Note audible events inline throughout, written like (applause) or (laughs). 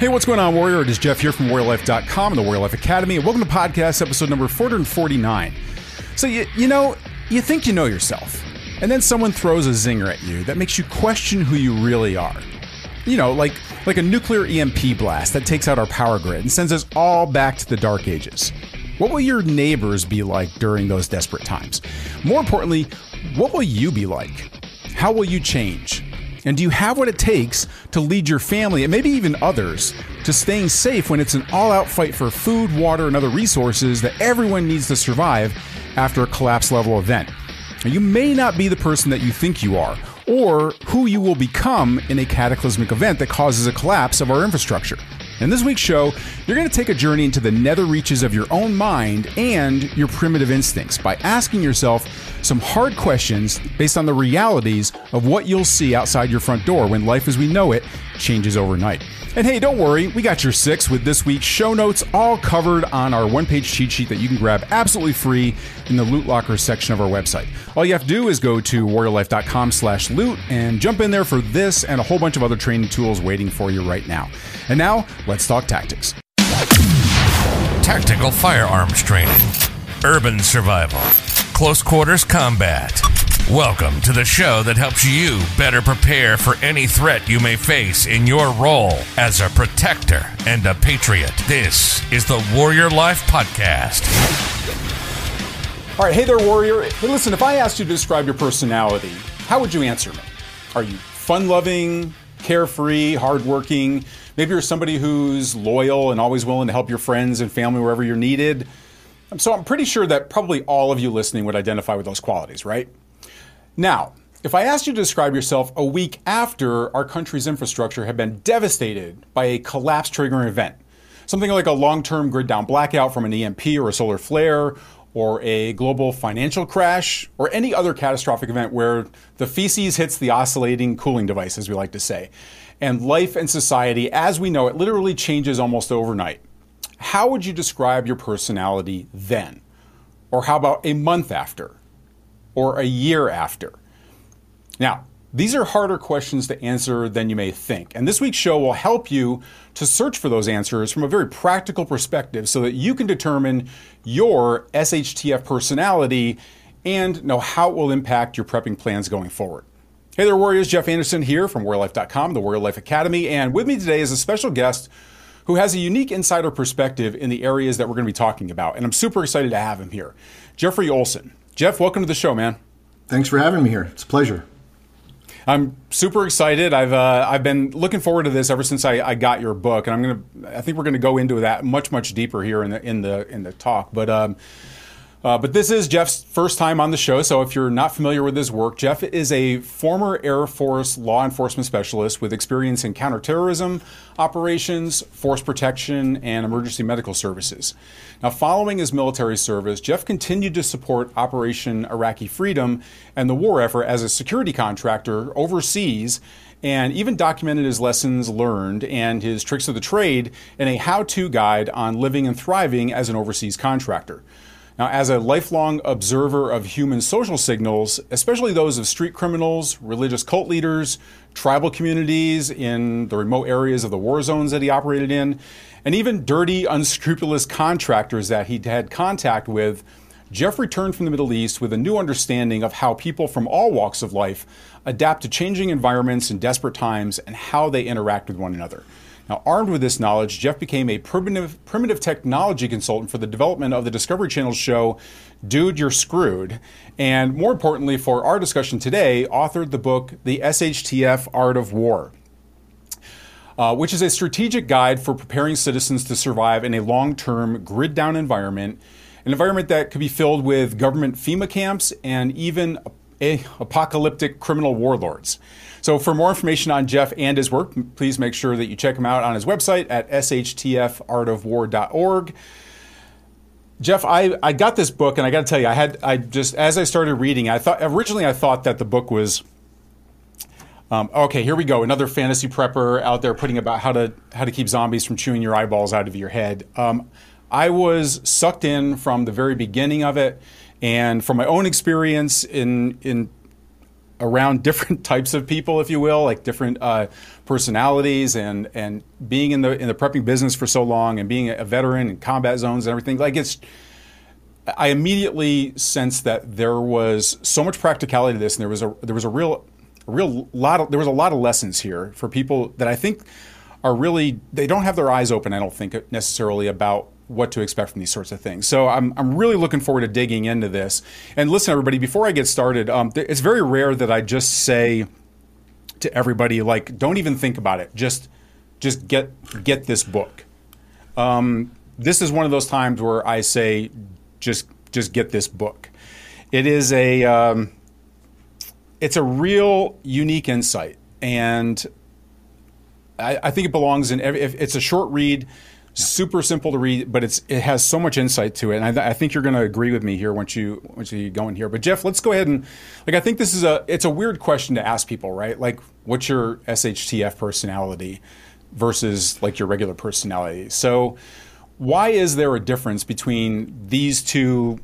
Hey, what's going on, Warrior? It is Jeff here from WarriorLife.com and the Warrior Life Academy, and welcome to podcast episode number 449. So, you, you know, you think you know yourself, and then someone throws a zinger at you that makes you question who you really are. You know, like like a nuclear EMP blast that takes out our power grid and sends us all back to the dark ages. What will your neighbors be like during those desperate times? More importantly, what will you be like? How will you change? And do you have what it takes to lead your family and maybe even others to staying safe when it's an all out fight for food, water, and other resources that everyone needs to survive after a collapse level event? You may not be the person that you think you are, or who you will become in a cataclysmic event that causes a collapse of our infrastructure. In this week's show, you're going to take a journey into the nether reaches of your own mind and your primitive instincts by asking yourself some hard questions based on the realities of what you'll see outside your front door when life as we know it changes overnight. And hey, don't worry, we got your six with this week's show notes all covered on our one page cheat sheet that you can grab absolutely free in the Loot Locker section of our website. All you have to do is go to warriorlife.com slash loot and jump in there for this and a whole bunch of other training tools waiting for you right now. And now, let's talk tactics. Tactical firearms training, urban survival, close quarters combat. Welcome to the show that helps you better prepare for any threat you may face in your role as a protector and a patriot. This is the Warrior Life Podcast. All right, hey there, Warrior. Hey, listen, if I asked you to describe your personality, how would you answer me? Are you fun loving, carefree, hardworking? Maybe you're somebody who's loyal and always willing to help your friends and family wherever you're needed. So I'm pretty sure that probably all of you listening would identify with those qualities, right? Now, if I asked you to describe yourself a week after our country's infrastructure had been devastated by a collapse triggering event, something like a long term grid down blackout from an EMP or a solar flare, or a global financial crash, or any other catastrophic event where the feces hits the oscillating cooling device, as we like to say, and life and society as we know it literally changes almost overnight. How would you describe your personality then? Or how about a month after? Or a year after? Now, these are harder questions to answer than you may think. And this week's show will help you to search for those answers from a very practical perspective so that you can determine your SHTF personality and know how it will impact your prepping plans going forward. Hey there, Warriors. Jeff Anderson here from WarriorLife.com, the Warrior Life Academy. And with me today is a special guest who has a unique insider perspective in the areas that we're going to be talking about. And I'm super excited to have him here. Jeffrey Olson. Jeff, welcome to the show, man. Thanks for having me here. It's a pleasure. I'm super excited. I've uh, I've been looking forward to this ever since I, I got your book, and I'm gonna I think we're gonna go into that much much deeper here in the in the in the talk. But um, uh, but this is Jeff's first time on the show, so if you're not familiar with his work, Jeff is a former Air Force law enforcement specialist with experience in counterterrorism operations, force protection, and emergency medical services. Now, following his military service, Jeff continued to support Operation Iraqi Freedom and the war effort as a security contractor overseas and even documented his lessons learned and his tricks of the trade in a how to guide on living and thriving as an overseas contractor. Now, as a lifelong observer of human social signals, especially those of street criminals, religious cult leaders, tribal communities in the remote areas of the war zones that he operated in, and even dirty, unscrupulous contractors that he'd had contact with, Jeff returned from the Middle East with a new understanding of how people from all walks of life adapt to changing environments in desperate times and how they interact with one another. Now, armed with this knowledge, Jeff became a primitive, primitive technology consultant for the development of the Discovery Channel show Dude, You're Screwed. And more importantly, for our discussion today, authored the book The SHTF Art of War. Uh, which is a strategic guide for preparing citizens to survive in a long term grid down environment, an environment that could be filled with government FEMA camps and even a- apocalyptic criminal warlords. So, for more information on Jeff and his work, please make sure that you check him out on his website at shtfartofwar.org. Jeff, I, I got this book, and I got to tell you, I had I just as I started reading, I thought originally I thought that the book was um, okay. Here we go, another fantasy prepper out there putting about how to how to keep zombies from chewing your eyeballs out of your head. Um, I was sucked in from the very beginning of it, and from my own experience in in around (laughs) different types of people, if you will, like different uh, personalities, and and being in the in the prepping business for so long, and being a veteran in combat zones and everything. Like it's, I immediately sensed that there was so much practicality to this, and there was a there was a real a real lot of there was a lot of lessons here for people that I think are really they don't have their eyes open. I don't think necessarily about what to expect from these sorts of things. So I'm, I'm really looking forward to digging into this. And listen, everybody, before I get started, um, th- it's very rare that I just say to everybody like, don't even think about it. Just just get get this book. Um, this is one of those times where I say, just just get this book. It is a um, it's a real unique insight, and I, I think it belongs in. Every, it's a short read super simple to read, but it's it has so much insight to it, and I, I think you're going to agree with me here once you once you go in here. But Jeff, let's go ahead and like I think this is a it's a weird question to ask people, right? Like, what's your SHTF personality versus like your regular personality? So, why is there a difference between these two?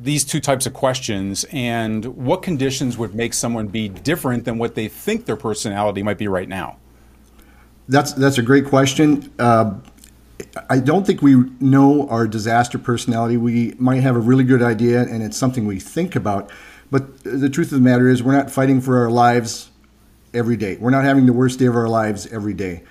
These two types of questions, and what conditions would make someone be different than what they think their personality might be right now? That's that's a great question. Uh, I don't think we know our disaster personality. We might have a really good idea, and it's something we think about. But the truth of the matter is, we're not fighting for our lives every day. We're not having the worst day of our lives every day.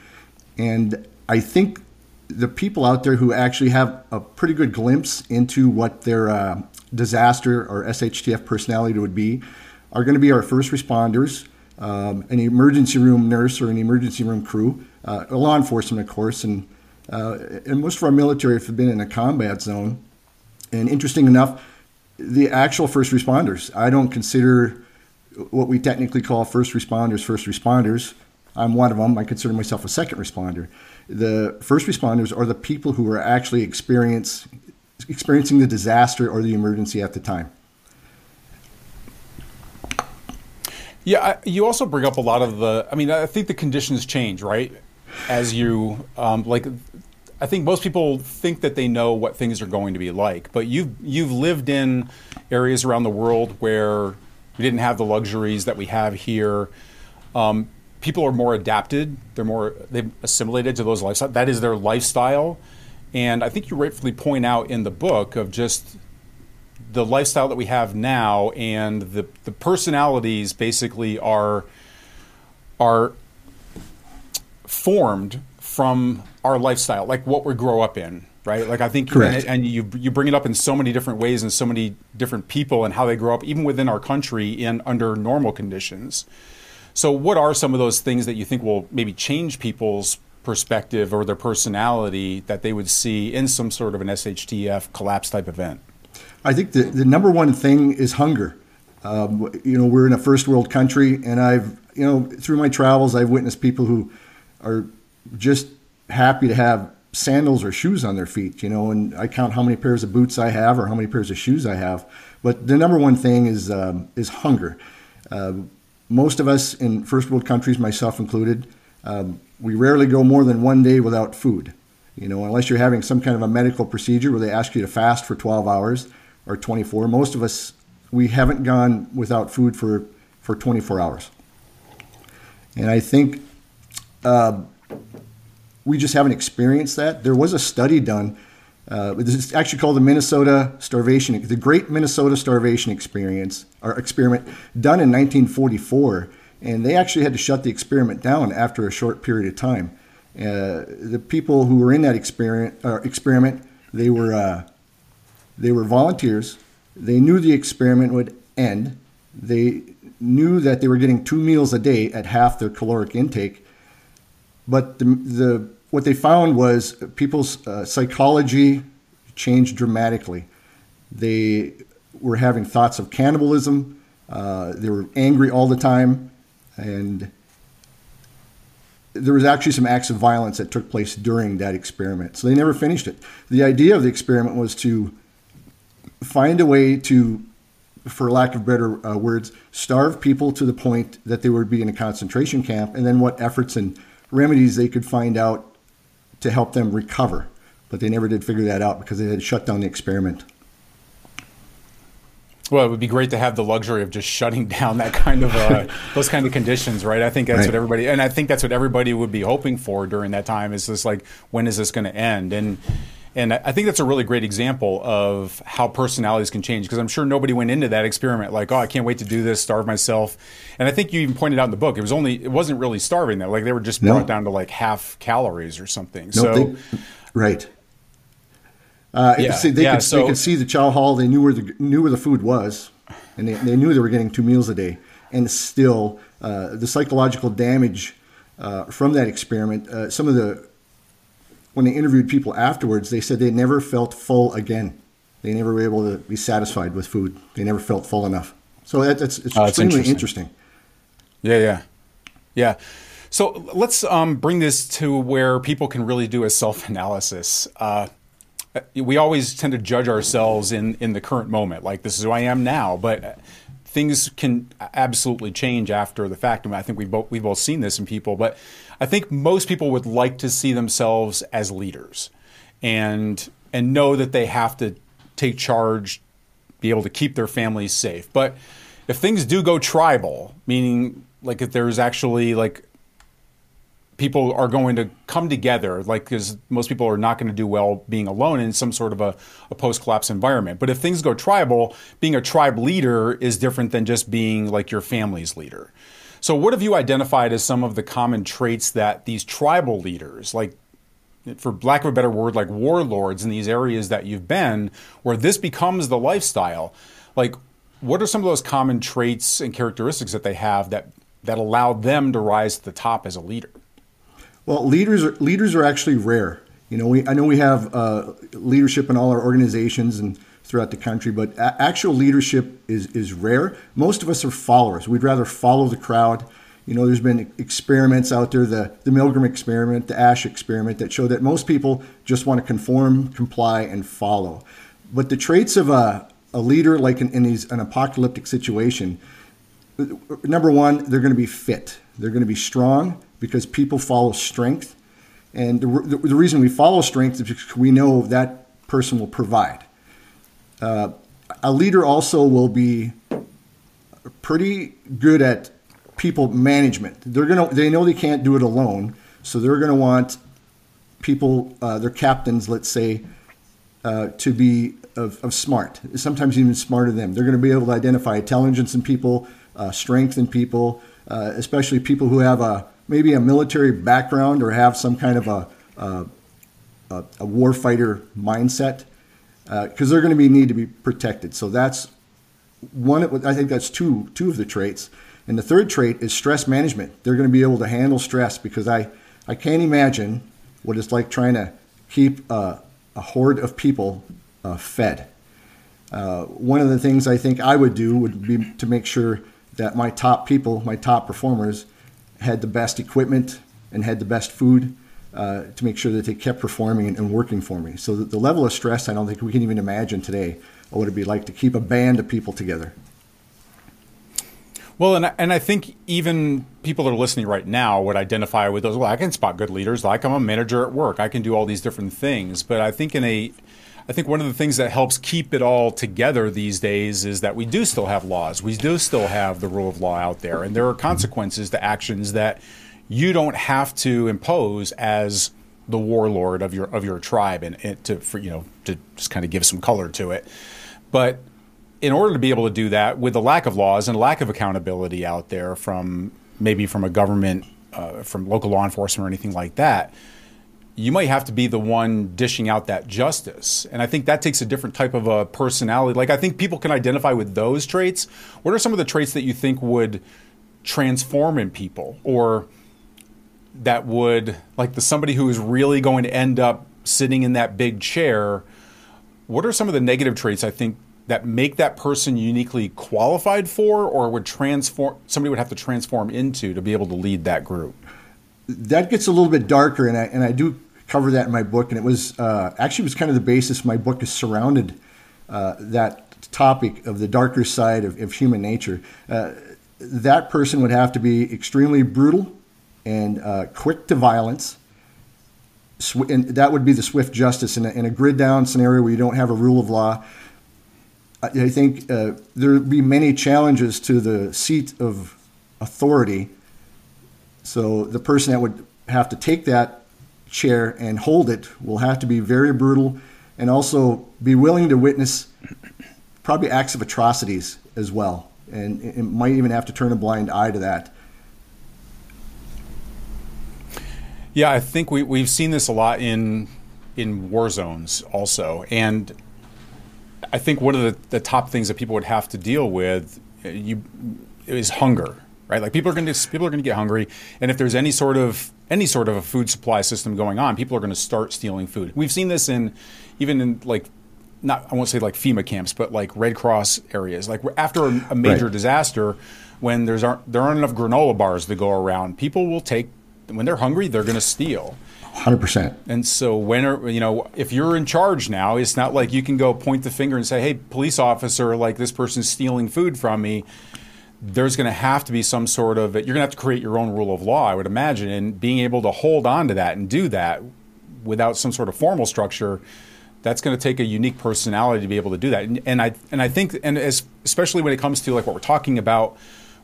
And I think the people out there who actually have a pretty good glimpse into what their uh, disaster or SHTF personality would be are going to be our first responders um, an emergency room nurse or an emergency room crew, uh, law enforcement, of course, and uh, and most of our military have been in a combat zone. And interesting enough, the actual first responders, I don't consider what we technically call first responders first responders. I'm one of them. I consider myself a second responder. The first responders are the people who are actually experience, experiencing the disaster or the emergency at the time. Yeah, I, you also bring up a lot of the. I mean, I think the conditions change, right? As you um, like, I think most people think that they know what things are going to be like, but you've you've lived in areas around the world where we didn't have the luxuries that we have here. Um, people are more adapted; they're more they've assimilated to those lifestyle. That is their lifestyle, and I think you rightfully point out in the book of just the lifestyle that we have now and the the personalities basically are are formed from our lifestyle, like what we grow up in, right? Like I think, Correct. And, and you you bring it up in so many different ways and so many different people and how they grow up, even within our country, in under normal conditions. So, what are some of those things that you think will maybe change people's perspective or their personality that they would see in some sort of an SHTF collapse type event? I think the, the number one thing is hunger. Um, you know, we're in a first world country, and I've, you know, through my travels, I've witnessed people who are just happy to have sandals or shoes on their feet, you know, and I count how many pairs of boots I have or how many pairs of shoes I have. But the number one thing is, um, is hunger. Uh, most of us in first world countries, myself included, um, we rarely go more than one day without food. You know, unless you're having some kind of a medical procedure where they ask you to fast for 12 hours, or 24. Most of us, we haven't gone without food for, for 24 hours. And I think uh, we just haven't experienced that. There was a study done. Uh, is actually called the Minnesota Starvation, the Great Minnesota Starvation Experience or Experiment, done in 1944, and they actually had to shut the experiment down after a short period of time. Uh, the people who were in that experiment, uh, experiment they were uh, they were volunteers. They knew the experiment would end. They knew that they were getting two meals a day at half their caloric intake. But the, the what they found was people's uh, psychology changed dramatically. They were having thoughts of cannibalism. Uh, they were angry all the time, and there was actually some acts of violence that took place during that experiment. So they never finished it. The idea of the experiment was to find a way to, for lack of better uh, words, starve people to the point that they would be in a concentration camp, and then what efforts and remedies they could find out to help them recover. But they never did figure that out because they had shut down the experiment. Well, it would be great to have the luxury of just shutting (laughs) down that kind of uh, (laughs) those kind of conditions, right? I think that's right. what everybody, and I think that's what everybody would be hoping for during that time. Is this like when is this going to end? And and I think that's a really great example of how personalities can change because I'm sure nobody went into that experiment like, oh, I can't wait to do this, starve myself. And I think you even pointed out in the book, it was only, it wasn't really starving that. Like they were just no. brought down to like half calories or something. No, so, they, right. Uh, yeah, see, they, yeah, could, so, they could see the chow hall. They knew where the knew where the food was, and they, they knew they were getting two meals a day. And still, uh, the psychological damage uh, from that experiment. Uh, some of the when they interviewed people afterwards, they said they never felt full again. They never were able to be satisfied with food. They never felt full enough. So that, that's it's oh, extremely interesting. interesting. Yeah, yeah, yeah. So let's um, bring this to where people can really do a self analysis. Uh, we always tend to judge ourselves in in the current moment, like this is who I am now, but things can absolutely change after the fact. I, mean, I think we've both we've both seen this in people, but I think most people would like to see themselves as leaders and and know that they have to take charge, be able to keep their families safe. But if things do go tribal, meaning like if there's actually like people are going to come together, like because most people are not going to do well being alone in some sort of a, a post collapse environment. But if things go tribal, being a tribe leader is different than just being like your family's leader. So, what have you identified as some of the common traits that these tribal leaders, like for lack of a better word, like warlords in these areas that you've been, where this becomes the lifestyle, like what are some of those common traits and characteristics that they have that that allow them to rise to the top as a leader? Well, leaders are, leaders are actually rare. You know, we I know we have uh, leadership in all our organizations and throughout the country, but actual leadership is is rare. Most of us are followers. We'd rather follow the crowd. You know, there's been experiments out there, the the Milgram experiment, the Asch experiment, that show that most people just want to conform, comply, and follow. But the traits of a a leader, like in, in these, an apocalyptic situation, number one, they're going to be fit. They're going to be strong because people follow strength. And the, the, the reason we follow strength is because we know that person will provide. Uh, a leader also will be pretty good at people management. They're gonna they know they can't do it alone, so they're gonna want people, uh, their captains, let's say, uh, to be of, of, smart. Sometimes even smarter than them. They're to be able to identify intelligence in people, uh, strength in people, uh, especially people who have a maybe a military background or have some kind of a a, a warfighter mindset because uh, they're going to be need to be protected. So that's one. I think that's two two of the traits. And the third trait is stress management. They're going to be able to handle stress because I I can't imagine what it's like trying to keep a, a horde of people uh, fed. Uh, one of the things I think I would do would be to make sure that my top people, my top performers, had the best equipment and had the best food uh, to make sure that they kept performing and, and working for me. So the, the, level of stress, I don't think we can even imagine today what it'd be like to keep a band of people together. Well, and I, and I think even people that are listening right now would identify with those. Well, I can spot good leaders. Like I'm a manager at work. I can do all these different things. But I think in a I think one of the things that helps keep it all together these days is that we do still have laws. We do still have the rule of law out there, and there are consequences to actions that you don't have to impose as the warlord of your of your tribe, and, to for, you know to just kind of give some color to it. But in order to be able to do that, with the lack of laws and lack of accountability out there from maybe from a government, uh, from local law enforcement or anything like that you might have to be the one dishing out that justice. And I think that takes a different type of a personality. Like I think people can identify with those traits. What are some of the traits that you think would transform in people or that would like the somebody who is really going to end up sitting in that big chair? What are some of the negative traits I think that make that person uniquely qualified for or would transform somebody would have to transform into to be able to lead that group? That gets a little bit darker and I and I do cover that in my book, and it was uh, actually was kind of the basis. My book is surrounded uh, that topic of the darker side of, of human nature. Uh, that person would have to be extremely brutal and uh, quick to violence. Sw- and that would be the swift justice in a, in a grid down scenario where you don't have a rule of law. I think uh, there would be many challenges to the seat of authority. So the person that would have to take that chair and hold it will have to be very brutal and also be willing to witness probably acts of atrocities as well. And it might even have to turn a blind eye to that. Yeah, I think we, we've seen this a lot in in war zones also. And I think one of the, the top things that people would have to deal with uh, you is hunger, right? Like people are going to people are going to get hungry, and if there's any sort of any sort of a food supply system going on, people are going to start stealing food. We've seen this in even in like not I won't say like FEMA camps, but like Red Cross areas. Like after a, a major right. disaster, when there's aren't there aren't enough granola bars to go around, people will take when they're hungry, they're going to steal. Hundred percent. And so when are you know if you're in charge now, it's not like you can go point the finger and say, "Hey, police officer, like this person's stealing food from me." There's going to have to be some sort of you're going to have to create your own rule of law, I would imagine, and being able to hold on to that and do that without some sort of formal structure. That's going to take a unique personality to be able to do that, and, and I and I think, and as, especially when it comes to like what we're talking about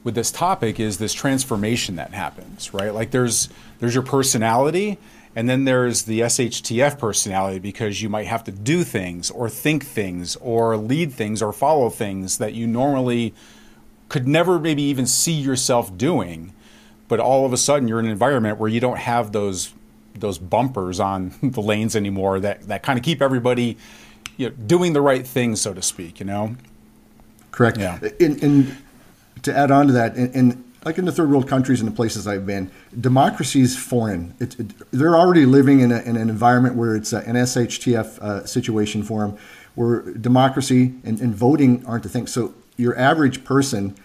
with this topic, is this transformation that happens, right? Like there's there's your personality, and then there's the SHTF personality because you might have to do things or think things or lead things or follow things that you normally could never maybe even see yourself doing. But all of a sudden you're in an environment where you don't have those those bumpers on (laughs) the lanes anymore that, that kind of keep everybody you know, doing the right thing, so to speak, you know? Correct. Yeah. And, and to add on to that, and, like in the third world countries and the places I've been, democracy is foreign. It, it, they're already living in, a, in, an environment where it's an SHTF uh, situation for them, where democracy and, and, voting aren't the thing. So your average person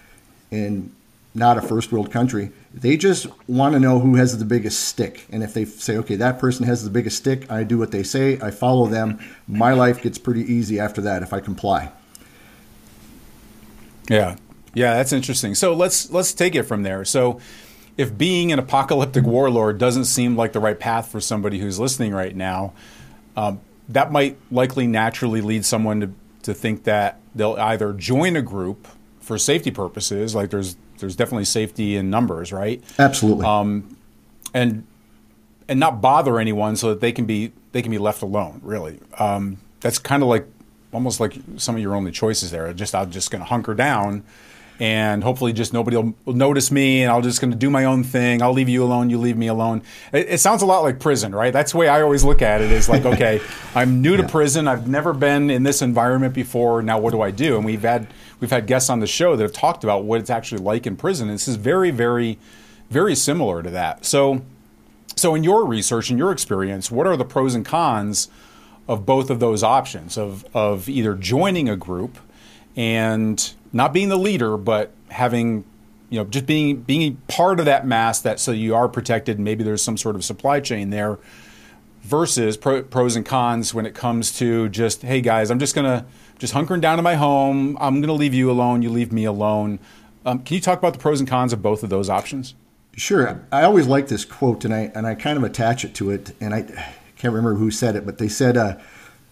in not a first world country, they just want to know who has the biggest stick. And if they say, okay, that person has the biggest stick, I do what they say, I follow them, my life gets pretty easy after that if I comply. Yeah, yeah, that's interesting. So let's let's take it from there. So if being an apocalyptic warlord doesn't seem like the right path for somebody who's listening right now, um, that might likely naturally lead someone to, to think that they'll either join a group for safety purposes, like there's there's definitely safety in numbers, right? Absolutely. Um, and and not bother anyone so that they can be they can be left alone. Really, um, that's kind of like almost like some of your only choices there. Just I'm just going to hunker down and hopefully just nobody will notice me and I'll just going to do my own thing. I'll leave you alone. You leave me alone. It, it, sounds a lot like prison, right? That's the way I always look at it is like, okay, (laughs) I'm new to prison. I've never been in this environment before. Now what do I do? And we've had, we've had guests on the show that have talked about what it's actually like in prison. And this is very, very, very similar to that. So, so in your research and your experience, what are the pros and cons of both of those options of, of either joining a group and not being the leader, but having you know just being being part of that mass that so you are protected maybe there's some sort of supply chain there versus pro, pros and cons when it comes to just hey guys i'm just gonna just hunkering down in my home. I'm gonna leave you alone. You leave me alone. Um, can you talk about the pros and cons of both of those options? Sure. I always like this quote and i and i kind of attach it to it and i can't remember who said it but they said uh,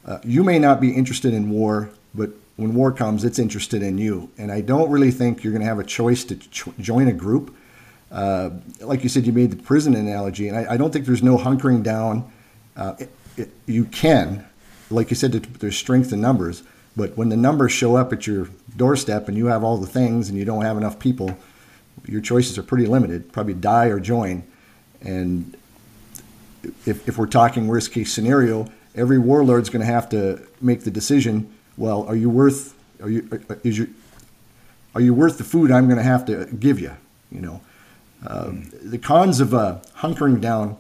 uh, you may not be interested in war but when war comes, it's interested in you. And I don't really think you're going to have a choice to ch- join a group. Uh, like you said, you made the prison analogy, and I, I don't think there's no hunkering down. Uh, it, it, you can, like you said, there's strength in numbers, but when the numbers show up at your doorstep and you have all the things and you don't have enough people, your choices are pretty limited. Probably die or join. And if, if we're talking worst case scenario, every warlord's going to have to make the decision well, are you worth are you is you are you worth the food I'm going to have to give you? You know, um, the cons of uh, hunkering down.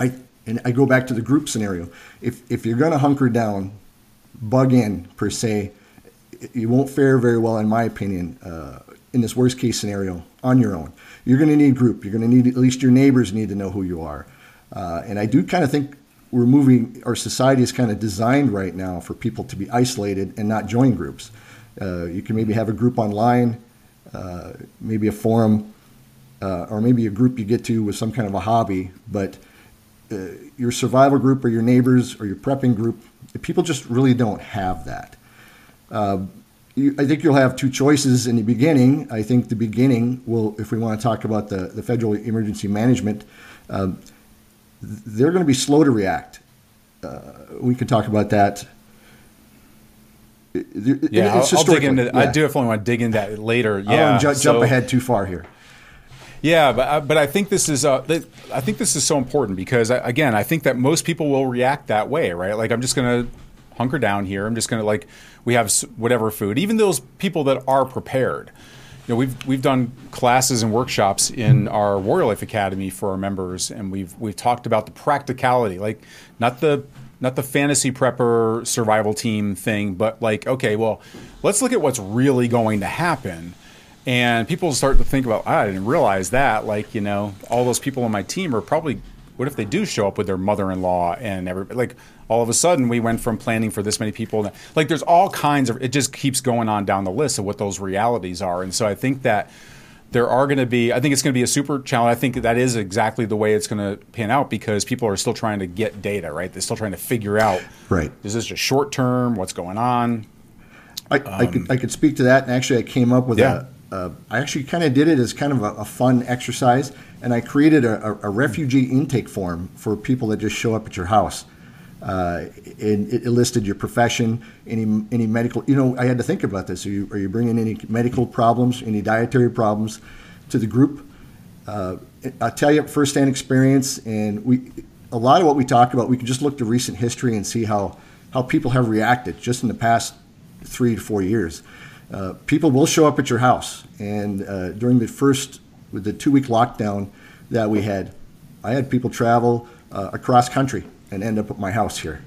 I and I go back to the group scenario. If if you're going to hunker down, bug in per se, you won't fare very well, in my opinion, uh, in this worst case scenario on your own. You're going to need group. You're going to need at least your neighbors need to know who you are. Uh, and I do kind of think we're moving, our society is kind of designed right now for people to be isolated and not join groups. Uh, you can maybe have a group online, uh, maybe a forum, uh, or maybe a group you get to with some kind of a hobby, but uh, your survival group or your neighbors or your prepping group, people just really don't have that. Uh, you, I think you'll have two choices in the beginning. I think the beginning will, if we want to talk about the, the federal emergency management, um, they're going to be slow to react. Uh, we can talk about that. yeah, I'll, I'll dig into. Yeah. I definitely want to dig into that later. Yeah, I ju- so, jump ahead too far here. Yeah, but uh, but I think this is uh, I think this is so important because uh, again, I think that most people will react that way, right? Like I'm just going to hunker down here. I'm just going to like we have whatever food. Even those people that are prepared. You know, we've we've done classes and workshops in mm-hmm. our Warrior Life Academy for our members, and we've we've talked about the practicality, like not the not the fantasy prepper survival team thing, but like okay, well, let's look at what's really going to happen. And people start to think about, oh, I didn't realize that. Like, you know, all those people on my team are probably, what if they do show up with their mother in law and everybody? Like, all of a sudden we went from planning for this many people like there's all kinds of it just keeps going on down the list of what those realities are. And so i think that there are going to be i think it's going to be a super challenge. I think that is exactly the way it's going to pan out because people are still trying to get data right? They're still trying to figure out right. is this just short term? What's going on? I, um, I, could, I could speak to that. And actually i came up with yeah. a, a I actually kind of did it as kind of a, a fun exercise and i created a, a refugee intake form for people that just show up at your house uh, and it listed your profession, any any medical. You know, I had to think about this. Are you are you bringing any medical problems, any dietary problems to the group? Uh, I'll tell you firsthand experience, and we a lot of what we talk about. We can just look to recent history and see how how people have reacted just in the past three to four years. Uh, people will show up at your house, and uh, during the first with the two week lockdown that we had, I had people travel uh, across country and end up at my house here.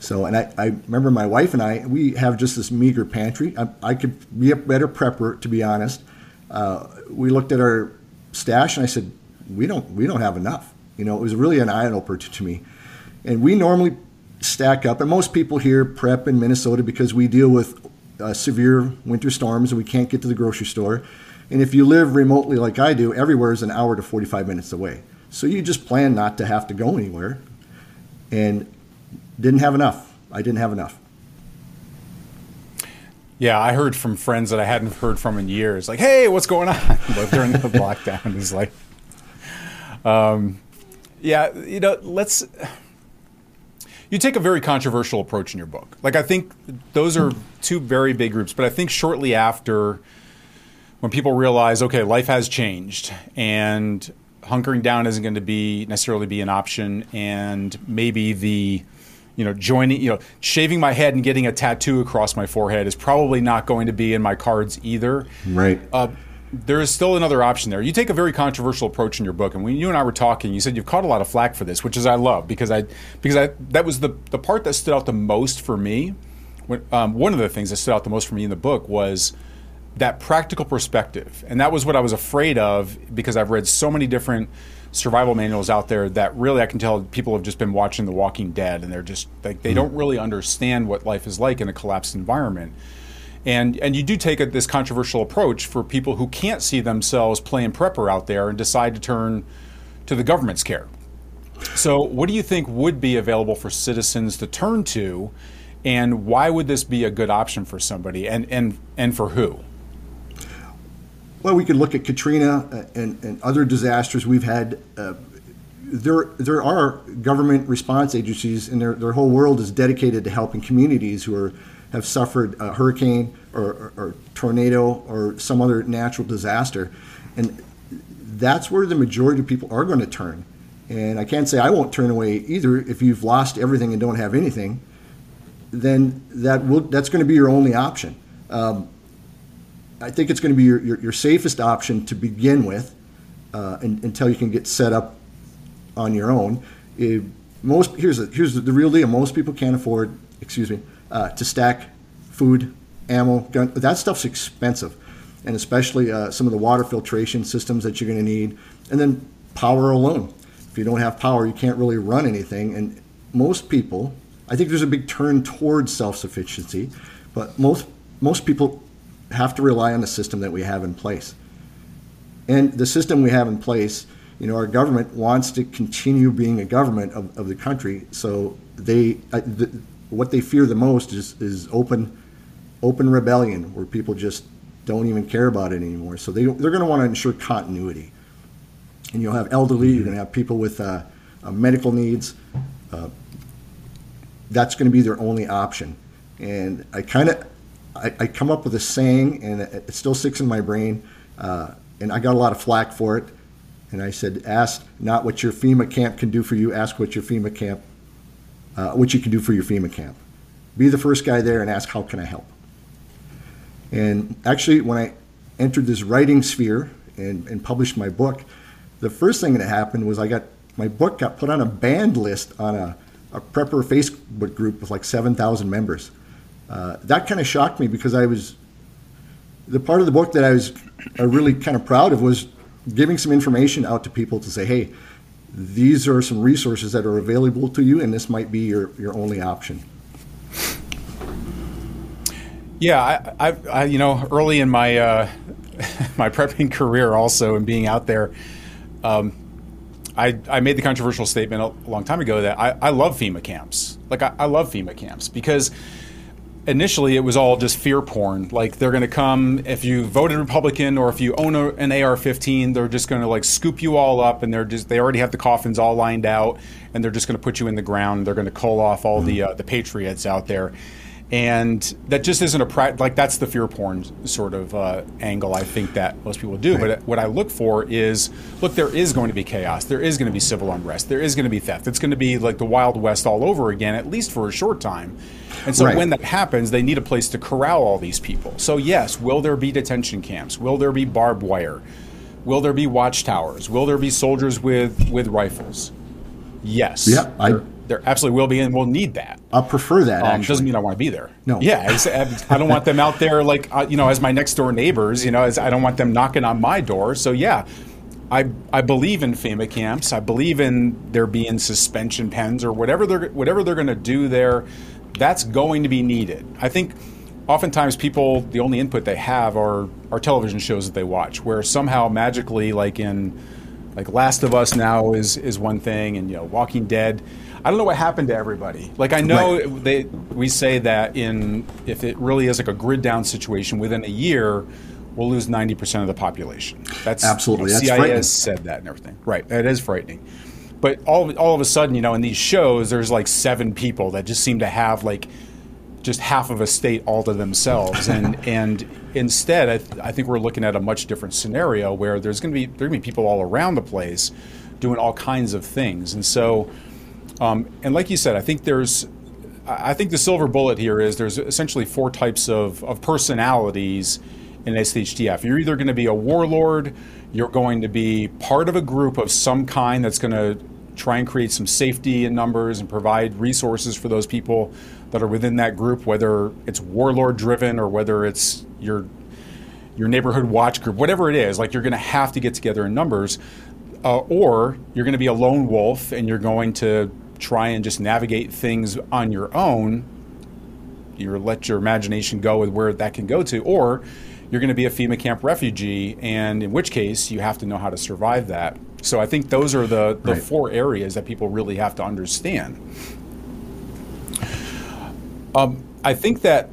So, and I, I remember my wife and I, we have just this meager pantry. I, I could be a better prepper, to be honest. Uh, we looked at our stash and I said, we don't, we don't have enough. You know, it was really an eye opener to, to me. And we normally stack up, and most people here prep in Minnesota because we deal with uh, severe winter storms and we can't get to the grocery store. And if you live remotely like I do, everywhere is an hour to 45 minutes away. So you just plan not to have to go anywhere and didn't have enough. I didn't have enough. Yeah, I heard from friends that I hadn't heard from in years, like, "Hey, what's going on?" (laughs) but during the (laughs) lockdown, is like, um, yeah, you know, let's. You take a very controversial approach in your book. Like, I think those are two very big groups, but I think shortly after, when people realize, okay, life has changed, and hunkering down isn't going to be necessarily be an option, and maybe the you know joining you know shaving my head and getting a tattoo across my forehead is probably not going to be in my cards either. Right. Uh, there is still another option there. You take a very controversial approach in your book, and when you and I were talking, you said you've caught a lot of flack for this, which is I love because I because I that was the the part that stood out the most for me. When, um, one of the things that stood out the most for me in the book was that practical perspective. And that was what I was afraid of because I've read so many different survival manuals out there that really I can tell people have just been watching The Walking Dead and they're just like they mm-hmm. don't really understand what life is like in a collapsed environment. And and you do take a, this controversial approach for people who can't see themselves playing prepper out there and decide to turn to the government's care. So, what do you think would be available for citizens to turn to, and why would this be a good option for somebody, and and and for who? Well, we could look at Katrina uh, and, and other disasters we've had. Uh, there, there are government response agencies, and their, their whole world is dedicated to helping communities who are, have suffered a hurricane or, or, or tornado or some other natural disaster. And that's where the majority of people are going to turn. And I can't say I won't turn away either. If you've lost everything and don't have anything, then that will, that's going to be your only option. Um, I think it's going to be your, your, your safest option to begin with uh, and, until you can get set up on your own. If most here's here's the, the, real deal. Most people can't afford, excuse me, uh, to stack food, ammo, gun. That stuff's expensive, and especially uh, some of the water filtration systems that you're going to need, and then power alone. If you don't have power, you can't really run anything. And most people, I think there's a big turn towards self-sufficiency, but most most people have to rely on the system that we have in place. And the system we have in place, you know, our government wants to continue being a government of, of the country. So they, uh, what they fear the most is, is open open rebellion where people just don't even care about it anymore. So they, they're going to want to ensure continuity. And you'll have elderly, you're going to have people with uh, uh, medical needs. Uh, that's going to be their only option. And I kind of, I, I, come up with a saying, and it, it still sticks in my brain. Uh, and I got a lot of flack for it. And I said, ask not what your FEMA camp can do for you, ask what your FEMA camp, uh, what you can do for your FEMA camp. Be the first guy there and ask, how can I help? And actually, when I entered this writing sphere and, and published my book, the first thing that happened was I got my book got put on a banned list on a, a prepper Facebook group with like 7,000 members. Uh, that kind of shocked me because I was the part of the book that I was really kind of proud of was giving some information out to people to say, hey, these are some resources that are available to you, and this might be your, your only option. Yeah, I, I, I you know, early in my uh, (laughs) my prepping career, also and being out there, um, I, I made the controversial statement a long time ago that I, I love FEMA camps. Like I, I love FEMA camps because initially it was all just fear porn. Like they're going to come if you voted Republican or if you own a, an AR-15, they're just going to like scoop you all up, and they're just they already have the coffins all lined out, and they're just going to put you in the ground. They're going to cull off all mm-hmm. the uh, the patriots out there. And that just isn't a pra- like that's the fear porn sort of uh, angle I think that most people do. Right. But what I look for is look, there is going to be chaos. There is going to be civil unrest. There is going to be theft. It's going to be like the Wild West all over again, at least for a short time. And so right. when that happens, they need a place to corral all these people. So, yes, will there be detention camps? Will there be barbed wire? Will there be watchtowers? Will there be soldiers with, with rifles? Yes. Yeah, I, there, absolutely will be, and we'll need that. I prefer that. Um, doesn't mean I want to be there. No. Yeah, I don't want them out there like uh, you know as my next door neighbors. You know, as I don't want them knocking on my door. So yeah, I, I believe in FEMA camps. I believe in there being suspension pens or whatever they're whatever they're going to do there that's going to be needed. I think oftentimes people the only input they have are are television shows that they watch where somehow magically like in like Last of Us now is is one thing and you know Walking Dead I don't know what happened to everybody. Like I know right. they we say that in if it really is like a grid down situation within a year we'll lose 90% of the population. That's Absolutely. You know, That's CIA has said that and everything. Right. That is frightening but all all of a sudden, you know, in these shows, there's like seven people that just seem to have like just half of a state all to themselves, and and instead, I, th- I, think we're looking at a much different scenario where there's going to be there going to be people all around the place doing all kinds of things, and so, um, and like you said, I think there's. I think the silver bullet here is there's essentially four types of, of personalities in SHTF. You're either going to be a warlord, you're going to be part of a group of some kind that's going to try and create some safety in numbers and provide resources for those people that are within that group, whether it's warlord driven or whether it's your your neighborhood watch group, whatever it is. Like you're going to have to get together in numbers, uh, or you're going to be a lone wolf and you're going to try and just navigate things on your own. You let your imagination go with where that can go to, or you're going to be a FEMA camp refugee, and in which case you have to know how to survive that. So I think those are the, the right. four areas that people really have to understand. Um, I think that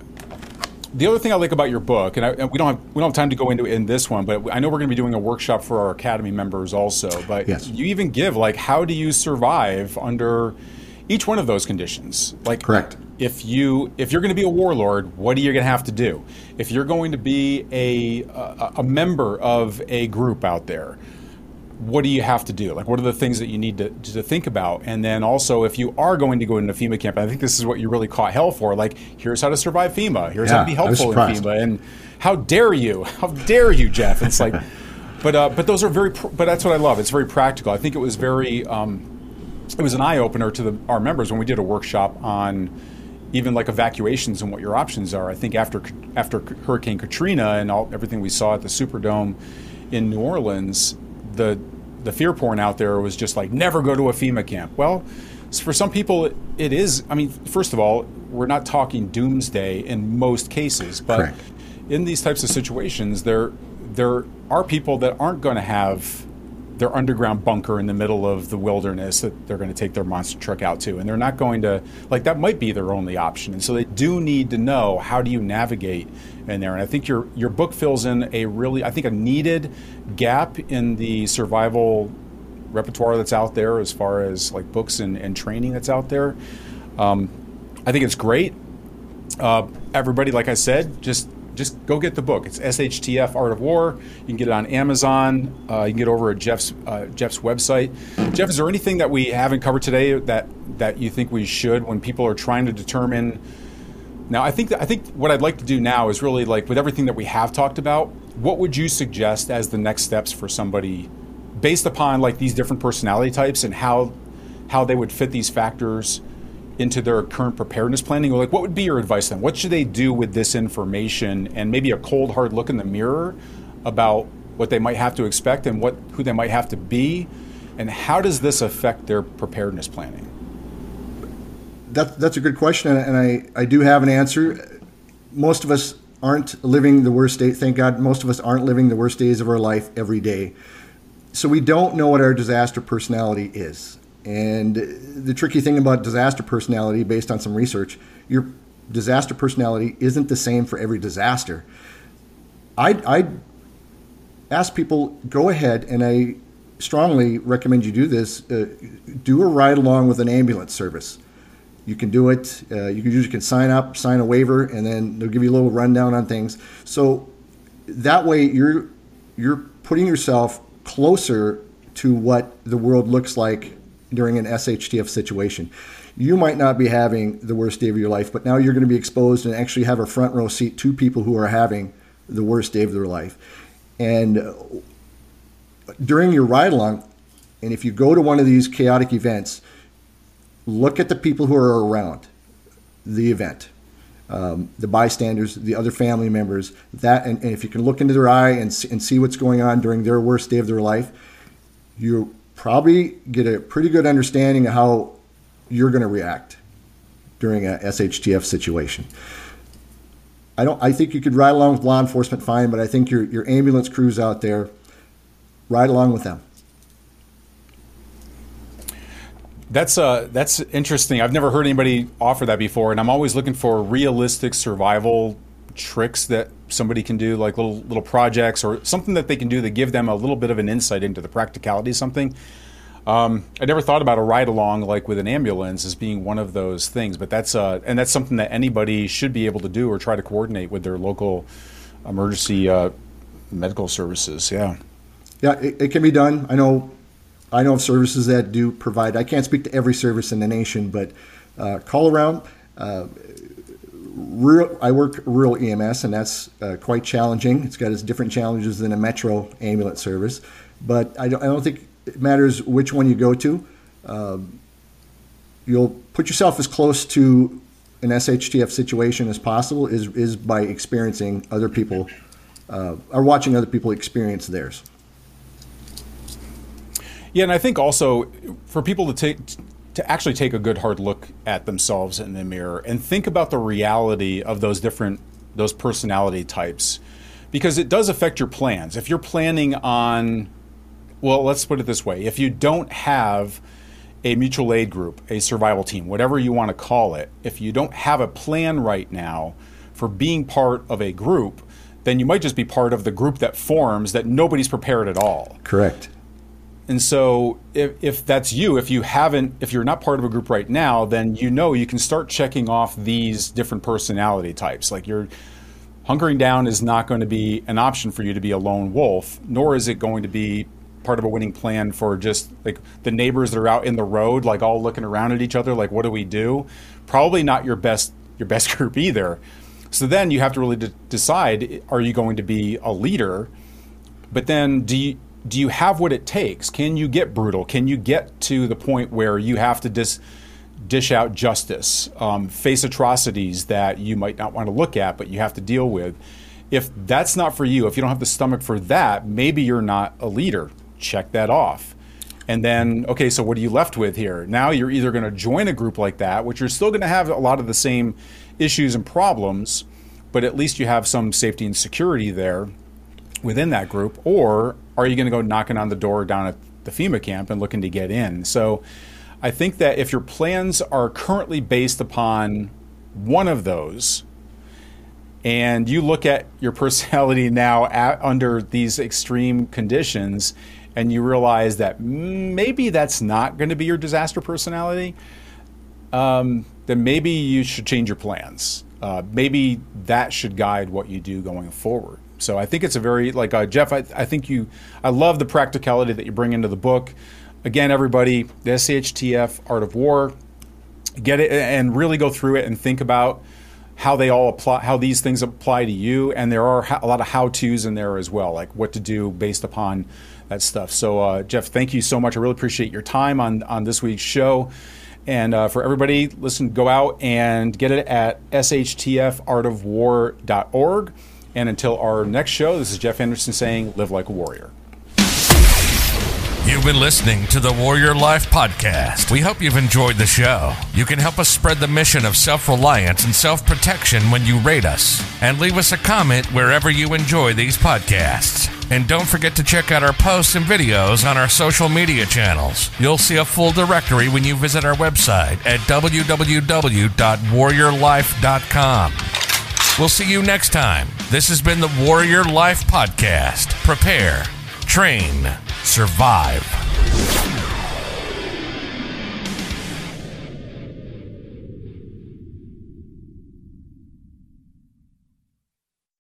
the other thing I like about your book, and, I, and, we don't have we don't have time to go into it in this one, but I know we're going to be doing a workshop for our academy members also. But yes. you even give like how do you survive under each one of those conditions? Like correct if you if you're going to be a warlord, what are you going to have to do? If you're going to be a, a, a member of a group out there, what do you have to do? Like, what are the things that you need to, to think about? And then also, if you are going to go into FEMA camp, I think this is what you really caught hell for. Like, here's how to survive FEMA. Here's yeah, how to be helpful in FEMA. And how dare you? (laughs) How dare you, Jeff? It's like, (laughs) but uh, but those are very. Pr- but that's what I love. It's very practical. I think it was very. Um, it was an eye opener to the, our members when we did a workshop on even like evacuations and what your options are. I think after after Hurricane Katrina and all everything we saw at the Superdome in New Orleans, the the fear porn out there was just like never go to a FEMA camp. Well, for some people it is. I mean, first of all, we're not talking doomsday in most cases, but Correct. in these types of situations, there there are people that aren't going to have their underground bunker in the middle of the wilderness that they're going to take their monster truck out to, and they're not going to like that might be their only option, and so they do need to know how do you navigate in there. And I think your your book fills in a really I think a needed gap in the survival repertoire that's out there as far as like books and, and training that's out there. Um, I think it's great. Uh, everybody, like I said, just just go get the book. It's SHTF Art of War. You can get it on Amazon. Uh, you can get over at Jeff's uh, Jeff's website. Jeff, is there anything that we haven't covered today that that you think we should when people are trying to determine? Now, I think that, I think what I'd like to do now is really like with everything that we have talked about. What would you suggest as the next steps for somebody, based upon like these different personality types and how how they would fit these factors into their current preparedness planning? Like, what would be your advice then? What should they do with this information and maybe a cold hard look in the mirror about what they might have to expect and what who they might have to be, and how does this affect their preparedness planning? That, that's a good question, and I, I do have an answer. Most of us aren't living the worst day. Thank God, most of us aren't living the worst days of our life every day. So we don't know what our disaster personality is. And the tricky thing about disaster personality, based on some research, your disaster personality isn't the same for every disaster. I'd, I'd ask people go ahead, and I strongly recommend you do this. Uh, do a ride along with an ambulance service. You can do it. Uh, you can usually can sign up, sign a waiver, and then they'll give you a little rundown on things. So that way, you're you're putting yourself closer to what the world looks like during an SHTF situation. You might not be having the worst day of your life, but now you're going to be exposed and actually have a front row seat to people who are having the worst day of their life. And during your ride along, and if you go to one of these chaotic events, look at the people who are around the event. Um, the bystanders, the other family members, that, and, and if you can look into their eye and, and see what's going on during their worst day of their life, you probably get a pretty good understanding of how you're going to react during a SHTF situation. I don't. I think you could ride along with law enforcement fine, but I think your your ambulance crews out there, ride along with them. That's uh, that's interesting. I've never heard anybody offer that before, and I'm always looking for realistic survival tricks that somebody can do, like little little projects or something that they can do that give them a little bit of an insight into the practicality of something. Um, I never thought about a ride along like with an ambulance as being one of those things, but that's uh, and that's something that anybody should be able to do or try to coordinate with their local emergency uh, medical services. Yeah, yeah, it, it, can be done. I know, I know of services that do provide. I can't speak to every service in the nation, but uh, call around. Uh, rural, I work rural EMS, and that's uh, quite challenging. It's got its different challenges than a metro ambulance service, but I don't, I don't think it matters which one you go to. Um, you'll put yourself as close to an SHTF situation as possible is, is by experiencing other people uh, or watching other people experience theirs. Yeah, and I think also for people to take to actually take a good hard look at themselves in the mirror and think about the reality of those different those personality types because it does affect your plans. If you're planning on well, let's put it this way, if you don't have a mutual aid group, a survival team, whatever you want to call it, if you don't have a plan right now for being part of a group, then you might just be part of the group that forms that nobody's prepared at all. Correct. And so if, if that's you, if you haven't, if you're not part of a group right now, then you know you can start checking off these different personality types. Like you're hunkering down is not going to be an option for you to be a lone wolf, nor is it going to be part of a winning plan for just like the neighbors that are out in the road, like all looking around at each other, like what do we do? Probably not your best your best (laughs) group either. So then you have to really de- decide: Are you going to be a leader? But then do you do you have what it takes? Can you get brutal? Can you get to the point where you have to dis, dish out justice, um, face atrocities that you might not want to look at, but you have to deal with? If that's not for you, if you don't have the stomach for that, maybe you're not a leader. Check that off. And then, okay, so what are you left with here? Now you're either going to join a group like that, which you're still going to have a lot of the same issues and problems, but at least you have some safety and security there within that group, or are you going to go knocking on the door down at the FEMA camp and looking to get in. So I think that if your plans are currently based upon one of those, and you look at your (laughs) personality now at, under these extreme conditions, and you realize that maybe that's not going to be your disaster personality, um, then maybe you should change your plans. Uh, maybe that should guide what you do going forward. So I think it's a very like uh, Jeff. I, I think you. I love the practicality that you bring into the book. Again, everybody, the SHTF Art of War. Get it and really go through it and think about how they all apply, how these things apply to you, and there are a lot of how tos in there as well, like what to do based upon that stuff. So, uh, Jeff, thank you so much. I really appreciate your time on on this week's show. And uh, for everybody, listen, go out and get it at shtfartofwar.org. And until our next show, this is Jeff Anderson saying, live like a warrior. You've been listening to the Warrior Life Podcast. We hope you've enjoyed the show. You can help us spread the mission of self reliance and self protection when you rate us and leave us a comment wherever you enjoy these podcasts. And don't forget to check out our posts and videos on our social media channels. You'll see a full directory when you visit our website at www.warriorlife.com. We'll see you next time. This has been the Warrior Life Podcast. Prepare, train, survive.